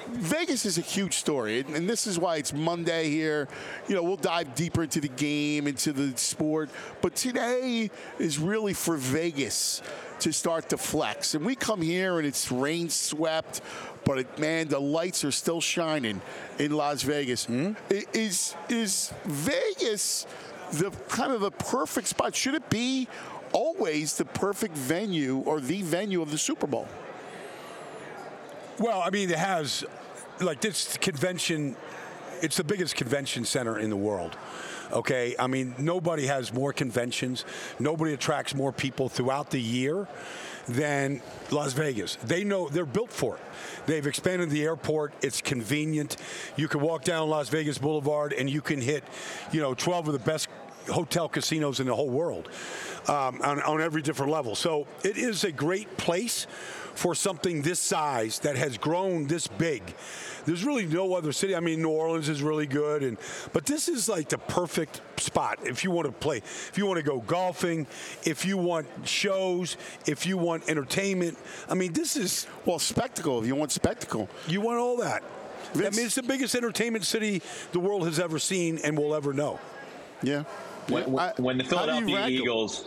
Vegas is a huge story, and this is why it's Monday here. You know, we'll dive deeper into the game, into the sport, but today is really for Vegas to start to flex. And we come here and it's rain swept, but it, man, the lights are still shining in Las Vegas. Mm-hmm. Is is Vegas the kind of the perfect spot? Should it be always the perfect venue or the venue of the Super Bowl? Well, I mean, it has, like this convention, it's the biggest convention center in the world. Okay, I mean, nobody has more conventions, nobody attracts more people throughout the year than Las Vegas. They know they're built for it. They've expanded the airport. It's convenient. You can walk down Las Vegas Boulevard and you can hit, you know, 12 of the best hotel casinos in the whole world um, on, on every different level. So it is a great place for something this size that has grown this big. There's really no other city. I mean, New Orleans is really good, and but this is like the perfect spot if you want to play, if you want to go golfing, if you want shows, if you want entertainment. I mean, this is well spectacle. If you want spectacle, you want all that. Vince. I mean, it's the biggest entertainment city the world has ever seen and will ever know. Yeah. When, I, when the Philadelphia Eagles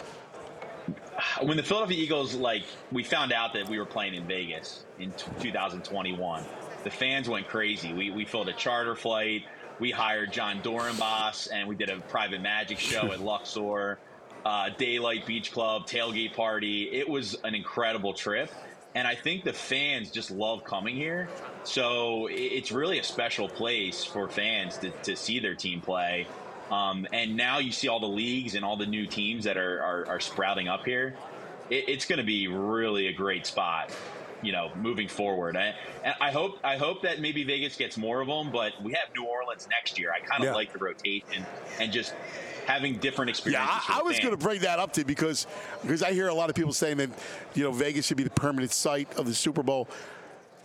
when the Philadelphia Eagles, like, we found out that we were playing in Vegas in 2021, the fans went crazy. We, we filled a charter flight. We hired Jon Dorenbos, and we did a private magic show at Luxor, uh, Daylight Beach Club, tailgate party. It was an incredible trip. And I think the fans just love coming here. So it's really a special place for fans to, to see their team play. Um, and now you see all the leagues and all the new teams that are, are, are sprouting up here. It, it's going to be really a great spot, you know, moving forward. I, I hope I hope that maybe Vegas gets more of them, but we have New Orleans next year. I kind of yeah. like the rotation and just having different experiences. Yeah, I, I was going to bring that up to you because because I hear a lot of people saying that you know Vegas should be the permanent site of the Super Bowl.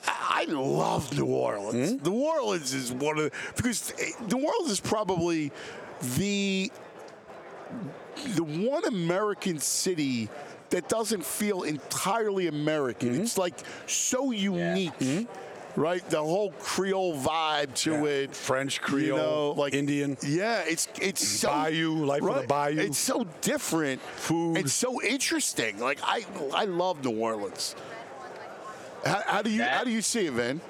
I love New Orleans. Mm-hmm. New Orleans is one of the, because New Orleans is probably the the one American city that doesn't feel entirely American. Mm-hmm. It's like so unique. Yeah. Mm-hmm right? The whole Creole vibe to yeah. it, French Creole, you know, like Indian. Yeah, it's it's so Bayou, life right? of the Bayou. It's so different. Food. It's so interesting. Like I I love New Orleans. How, how do you that, how do you see it, Van?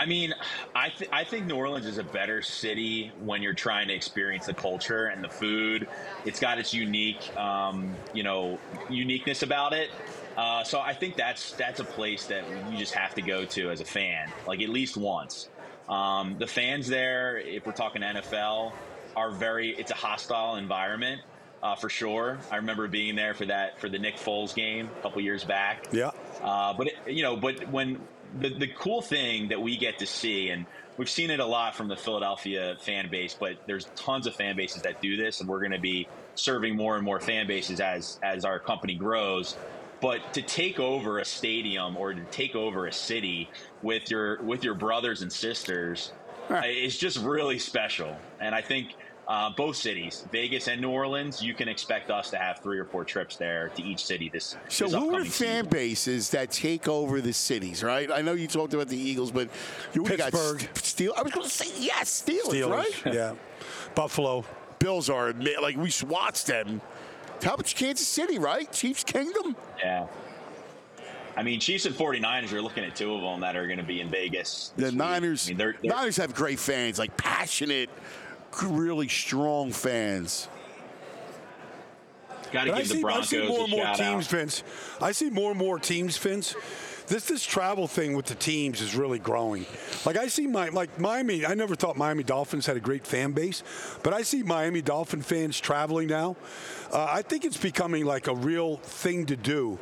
I mean, I th- I think New Orleans is a better city when you're trying to experience the culture and the food. It's got its unique, um, you know, uniqueness about it. Uh, so I think that's that's a place that you just have to go to as a fan, like at least once. Um, the fans there, if we're talking NFL, are very. It's a hostile environment. Uh, for sure. I remember being there for that for the Nick Foles game a couple years back. Yeah. Uh, but it, you know, but when the, the cool thing that we get to see, and we've seen it a lot from the Philadelphia fan base, but there's tons of fan bases that do this, and we're going to be serving more and more fan bases as as our company grows. But to take over a stadium or to take over a city with your with your brothers and sisters is just really special. And I think uh, both cities, Vegas and New Orleans, you can expect us to have three or four trips there to each city this. So, this who are fan season. bases that take over the cities? Right? I know you talked about the Eagles, but you Pittsburgh, got Steel. I was going to say yes, Steelers, Steelers, right? Yeah, Buffalo. Bills are like we watched them. How about Kansas City, right? Chiefs Kingdom. Yeah. I mean, Chiefs and 49ers, you're looking at two of them that are going to be in Vegas. The Niners, I mean, they're, they're, Niners have great fans, like passionate, really strong fans. Got to give see, the Broncos I see more and more teams, out. Vince. I see more and more teams, Vince. This this travel thing with the teams is really growing. Like I see my like Miami. I never thought Miami Dolphins had a great fan base, but I see Miami Dolphin fans traveling now. Uh, I think it's becoming like a real thing to do.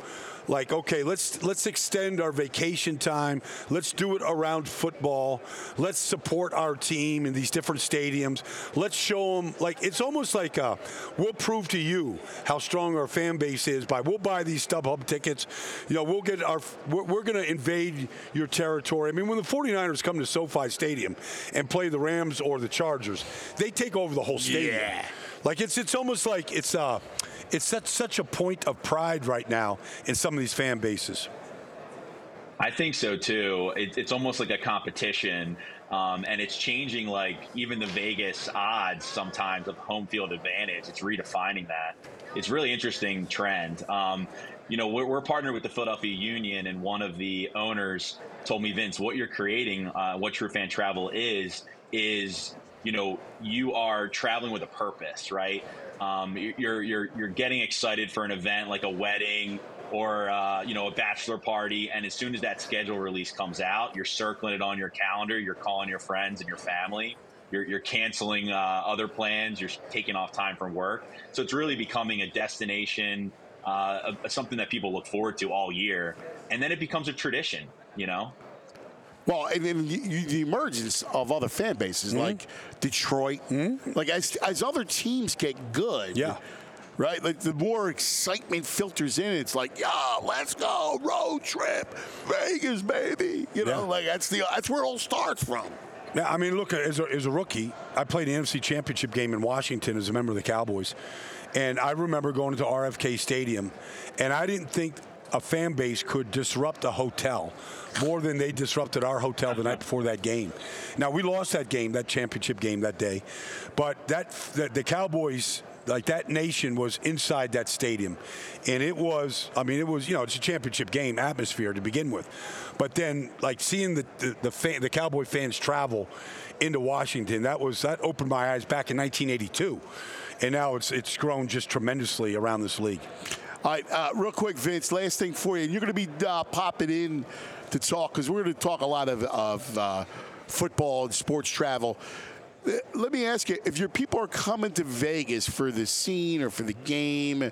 Like, okay, let's let's extend our vacation time. Let's do it around football. Let's support our team in these different stadiums. Let's show them like it's almost like uh, we'll prove to you how strong our fan base is by we'll buy these StubHub tickets. You know, we'll get our we're, we're going to invade your territory. I mean, when the 49ers come to SoFi Stadium and play the Rams or the Chargers, they take over the whole stadium. Yeah. Like it's it's almost like it's uh it's such such a point of pride right now in some of these fan bases. I think so too. It, it's almost like a competition, um, and it's changing. Like even the Vegas odds sometimes of home field advantage. It's redefining that. It's really interesting trend. Um, you know, we're, we're, partnered with the Philadelphia Union, and one of the owners told me, Vince, what you're creating, uh, what True Fan Travel is, is you know, you are traveling with a purpose, right? Um, you're you're you're getting excited for an event like a wedding or uh, you know a bachelor party, and as soon as that schedule release comes out, you're circling it on your calendar. You're calling your friends and your family. You're, you're canceling uh, other plans. You're taking off time from work. So it's really becoming a destination, uh, a, something that people look forward to all year, and then it becomes a tradition. You know. Well, and then the emergence of other fan bases mm-hmm. like Detroit, mm-hmm. like as as other teams get good, yeah. Right, like the more excitement filters in, it's like, yeah, let's go road trip, Vegas, baby. You know, yeah. like that's the that's where it all starts from. Yeah, I mean, look, as a, as a rookie, I played the NFC Championship game in Washington as a member of the Cowboys. And I remember going to RFK Stadium, and I didn't think a fan base could disrupt a hotel more than they disrupted our hotel the night before that game. Now we lost that game, that championship game that day, but that the, the Cowboys like that nation was inside that stadium. And it was i mean it was you know it's a championship game atmosphere to begin with. But then like seeing the the, the, fan, the cowboy fans travel into washington that was that opened my eyes back in 1982 and now it's it's grown just tremendously around this league all right, uh, real quick, Vince. Last thing for you, and you're going to be uh, popping in to talk because we're going to talk a lot of, of uh, football and sports travel. Uh, let me ask you: If your people are coming to Vegas for the scene or for the game,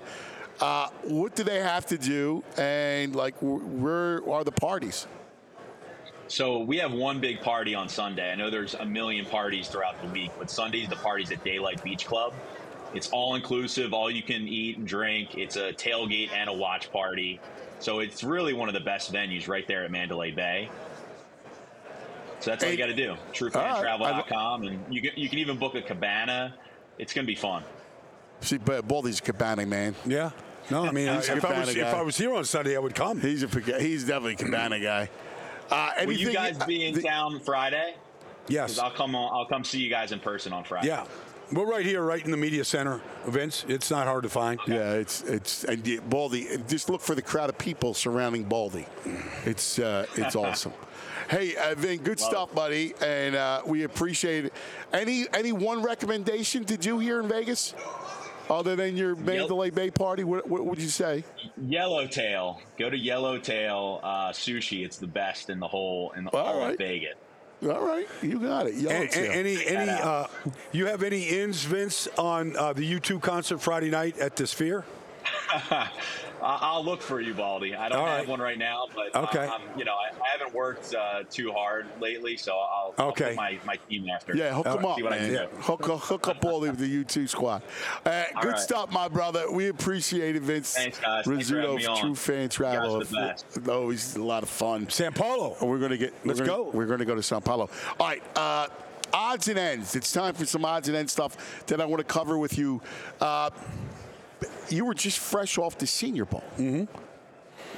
uh, what do they have to do? And like, where are the parties? So we have one big party on Sunday. I know there's a million parties throughout the week, but Sunday's the party's at Daylight Beach Club. It's all inclusive, all you can eat and drink. It's a tailgate and a watch party. So it's really one of the best venues right there at Mandalay Bay. So that's all you got to do. TrueFanTravel.com, and you can, you can even book a cabana. It's going to be fun. See, but Baldy's a cabana man. Yeah. No, I mean, if, I was, if I was here on Sunday, I would come. He's a he's definitely a cabana guy. Uh, Will you guys be in the, town Friday? Yes. I'll come on. I'll come see you guys in person on Friday. Yeah. We're right here, right in the media center, Vince. It's not hard to find. Yeah, it's it's and Baldy. Just look for the crowd of people surrounding Baldy. It's uh, it's awesome. Hey, uh, Vin, good Love stuff, it. buddy, and uh, we appreciate it. Any any one recommendation to do here in Vegas, other than your Mandalay Bay party? What, what would you say? Yellowtail. Go to Yellowtail uh, Sushi. It's the best in the whole in the whole right. of Vegas. All right, you got it. And, any any uh, you have any ins, Vince, on uh, the U2 concert Friday night at the Sphere? I'll look for you, Baldy. I don't have one right now, but uh, okay. Uh, you know, I, I haven't worked uh, too hard lately, so I'll, okay. I'll my, my team after. Yeah, hook them up, man. Yeah. Hook, hook up Baldy with the U2 squad. Uh, good right. stuff, my brother. We appreciate it, Vince. Thanks, guys. Rizzuto, Thanks True Fan Travel. Always a lot of fun. Sao Paulo. We're gonna get. Let's gonna, go. We're going to go to Sao Paulo. All right. Uh, odds and ends. It's time for some odds and ends stuff that I want to cover with you. Uh, you were just fresh off the Senior Bowl. Mm-hmm.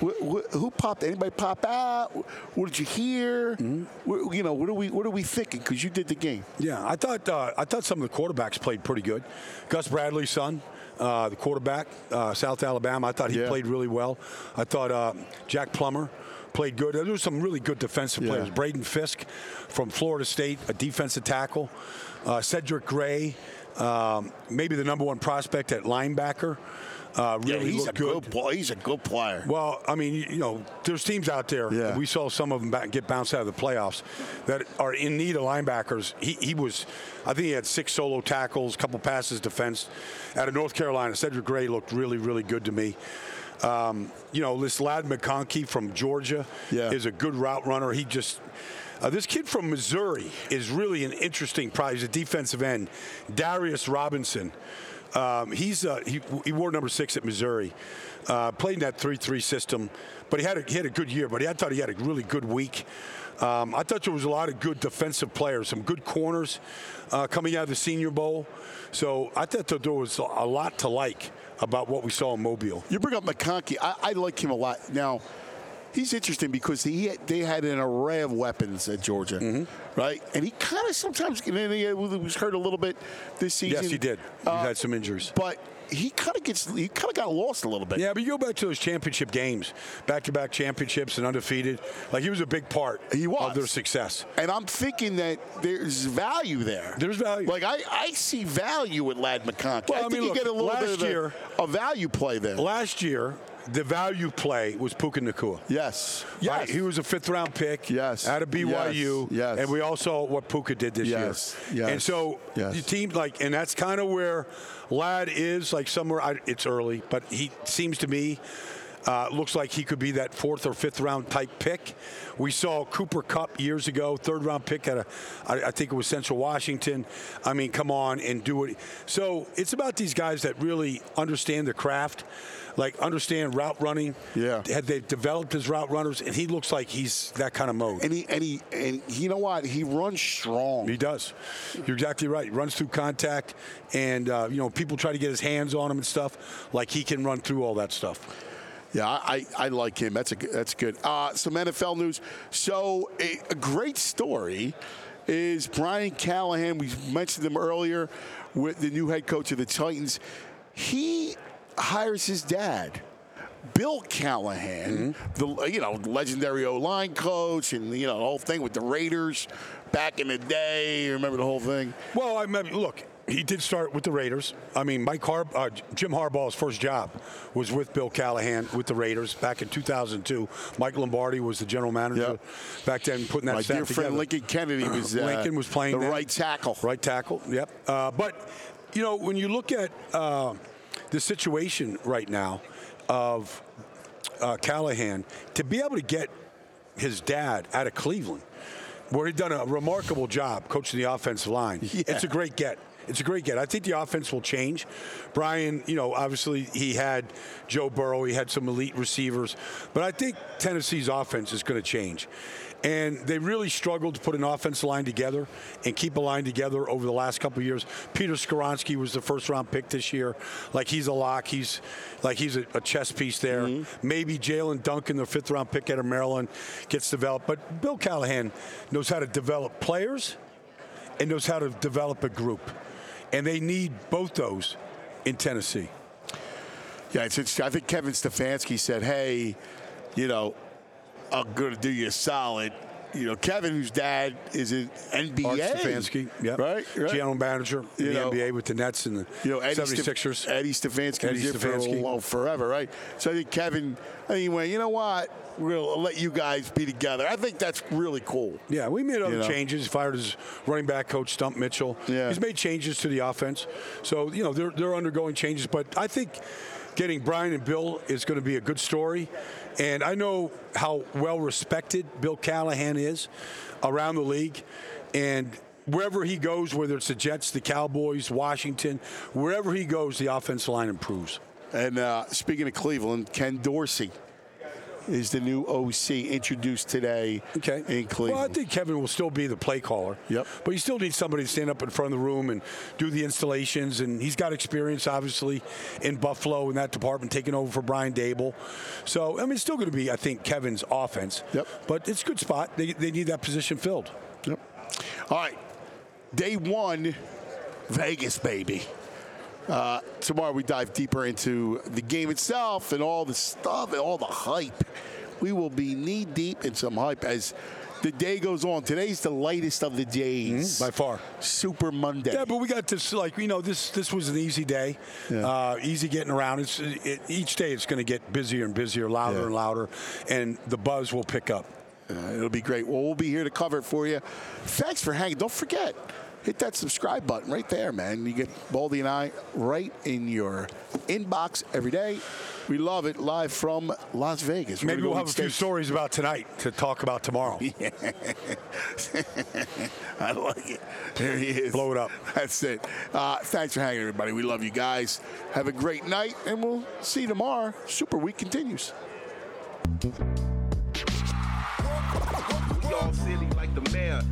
Who popped? Anybody pop out? What did you hear? Mm-hmm. You know, what are we what are we thinking? Because you did the game. Yeah, I thought uh, I thought some of the quarterbacks played pretty good. Gus Bradley's son, uh, the quarterback, uh, South Alabama. I thought he yeah. played really well. I thought uh, Jack Plummer played good. There were some really good defensive yeah. players. Braden Fiske from Florida State, a defensive tackle. Uh, Cedric Gray, um, maybe the number one prospect at linebacker. Uh, really yeah, he's a good. good boy. He's a good player. Well, I mean, you know, there's teams out there. Yeah. We saw some of them back, get bounced out of the playoffs that are in need of linebackers. He, he was, I think he had six solo tackles, a couple passes defense. Out of North Carolina, Cedric Gray looked really, really good to me. Um, you know, this Ladd McConkey from Georgia Yeah. is a good route runner. He just. Uh, this kid from Missouri is really an interesting prize. He's a defensive end, Darius Robinson. Um, he's uh, he, he wore number six at Missouri. Uh, played in that three-three system, but he had a, he had a good year. But he, I thought he had a really good week. Um, I thought there was a lot of good defensive players, some good corners uh, coming out of the Senior Bowl. So I thought there was a lot to like about what we saw in Mobile. You bring up McConkey. I, I like him a lot. Now, he's interesting because he had, they had an array of weapons at Georgia, Mm-hmm. right? And he kind of sometimes you know, he was hurt a little bit this season. Yes, he did. He Uh, had some injuries. but he kind of gets he kind of got lost a little bit. Yeah, but you go back to those championship games, back-to-back championships and undefeated. Like he was a big part He was. of their success. And I'm thinking that there's value there. There's value. Like I, I see value with Ladd McConkey. Well, I I think mean, you get a little bit of a- year- a, value play there. Last year, the value play was Puka Nacua. Yes. Right? He was a fifth round pick Yes. out of BYU. Yes. Yes. And we all saw what Puka did this Yes. year. Yes. And so Yes. the team, like, and that's kind of where Ladd is, like, somewhere, I, it's early, but he seems to me. Uh, looks like he could be that fourth or fifth round type pick. We saw Cooper Kupp years ago, third round pick at a, I, I think it was Central Washington. I mean, come on and do it. So it's about these guys that really understand the craft, like understand route running. Yeah. Had they developed his route runners, and he looks like he's that kind of mode. And he and he and you know what? He runs strong. He does. You're exactly right. He runs through contact, and uh, you know people try to get his hands on him and stuff. Like he can run through all that stuff. Yeah, I, I I like him. That's a good- that's good. Uh, some NFL news. So a, a great story is Brian Callahan. We mentioned him earlier with the new head coach of the Titans. He hires his dad. Bill Callahan, the you know legendary O line coach, and you know the whole thing with the Raiders back in the day. You remember the whole thing? Well, I mean, look, he did start with the Raiders. I mean, Mike Har- uh, Jim Harbaugh's first job was with Bill Callahan with the Raiders back in 2002. Mike Lombardi was the general manager Yep. back then, putting that My staff dear friend together. Lincoln Kennedy was uh, Lincoln was playing the right tackle. Right tackle. Yep. Uh, but you know, when you look at uh, the situation right now of uh, Callahan, to be able to get his dad out of Cleveland, where he'd done a remarkable job coaching the offensive line, it's a great get. It's a great get. I think the offense will change. Brian, you know, obviously he had Joe Burrow, he had some elite receivers, but I think Tennessee's offense is going to change. And they really struggled to put an offensive line together and keep a line together over the last couple of years. Peter Skoronski was the first round pick this year. Like he's a lock. He's like he's a, a chess piece there. Mm-hmm. Maybe Jaelyn Duncan, the fifth round pick out of Maryland, gets developed. But Bill Callahan knows how to develop players and knows how to develop a group. And they need both those in Tennessee. Yeah, it's interesting. I think Kevin Stefanski said, "Hey, you know, I'm going to do you a solid." You know, Kevin, whose dad is an NBA, Art Stefanski, yep. right, right. General manager in You the know, NBA with the Nets and the You know, Eddie 76ers. Stef- Eddie Stefanski Eddie was here for forever, right? So I think Kevin, I think he went, you know what? We'll let you guys be together. I think that's really cool. Yeah, we made other You know? changes. Fired his running back coach, Stump Mitchell. Yeah. He's made changes to the offense. So, you know, they're, they're undergoing changes. But I think getting Brian and Bill is going to be a good story. And I know how well respected Bill Callahan is around the league. And wherever he goes, whether it's the Jets, the Cowboys, Washington, wherever he goes, the offensive line improves. And uh, speaking of Cleveland, Ken Dorsey is the new OC introduced today Okay. in Cleveland. Well, I think Kevin will still be the play caller. Yep. But you still need somebody to stand up in front of the room and do the installations. And he's got experience, obviously, in Buffalo in that department, taking over for Brian Daboll. So, I mean, it's still going to be, I think, Kevin's offense. Yep. But it's a good spot. They, they need that position filled. Yep. All right. Day one, Vegas, baby. Uh, tomorrow we dive deeper into the game itself and all the stuff and all the hype. We will be knee deep in some hype as the day goes on. Today's the lightest of the days. By far. Super Monday. Yeah, but we got this. Like you know, this this was an easy day, Yeah. uh, easy getting around. It's it, each day it's going to get busier and busier, louder Yeah. and louder, and the buzz will pick up. Uh, it'll be great. Well, we'll be here to cover it for you. Thanks for hanging. Don't forget, hit that subscribe button right there, man. You get Baldy and I right in your inbox every day. We love it live from Las Vegas. We're Maybe gonna we'll go have a eat few stories about tonight to talk about tomorrow. I like it. There he is. Blow it up. That's it. Uh, thanks for hanging, everybody. We love you guys. Have a great night, and we'll see you tomorrow. Super Week continues. We all silly like the mayor.